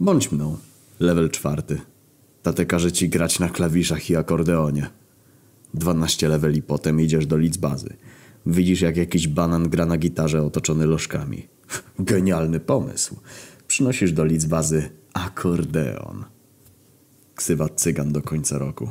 Bądź mną. Level czwarty. Tate każe ci grać na klawiszach i akordeonie. 12 leveli potem idziesz do bazy. Widzisz jak jakiś banan gra na gitarze otoczony lożkami. Genialny pomysł. Przynosisz do bazy akordeon. Ksywa cygan do końca roku.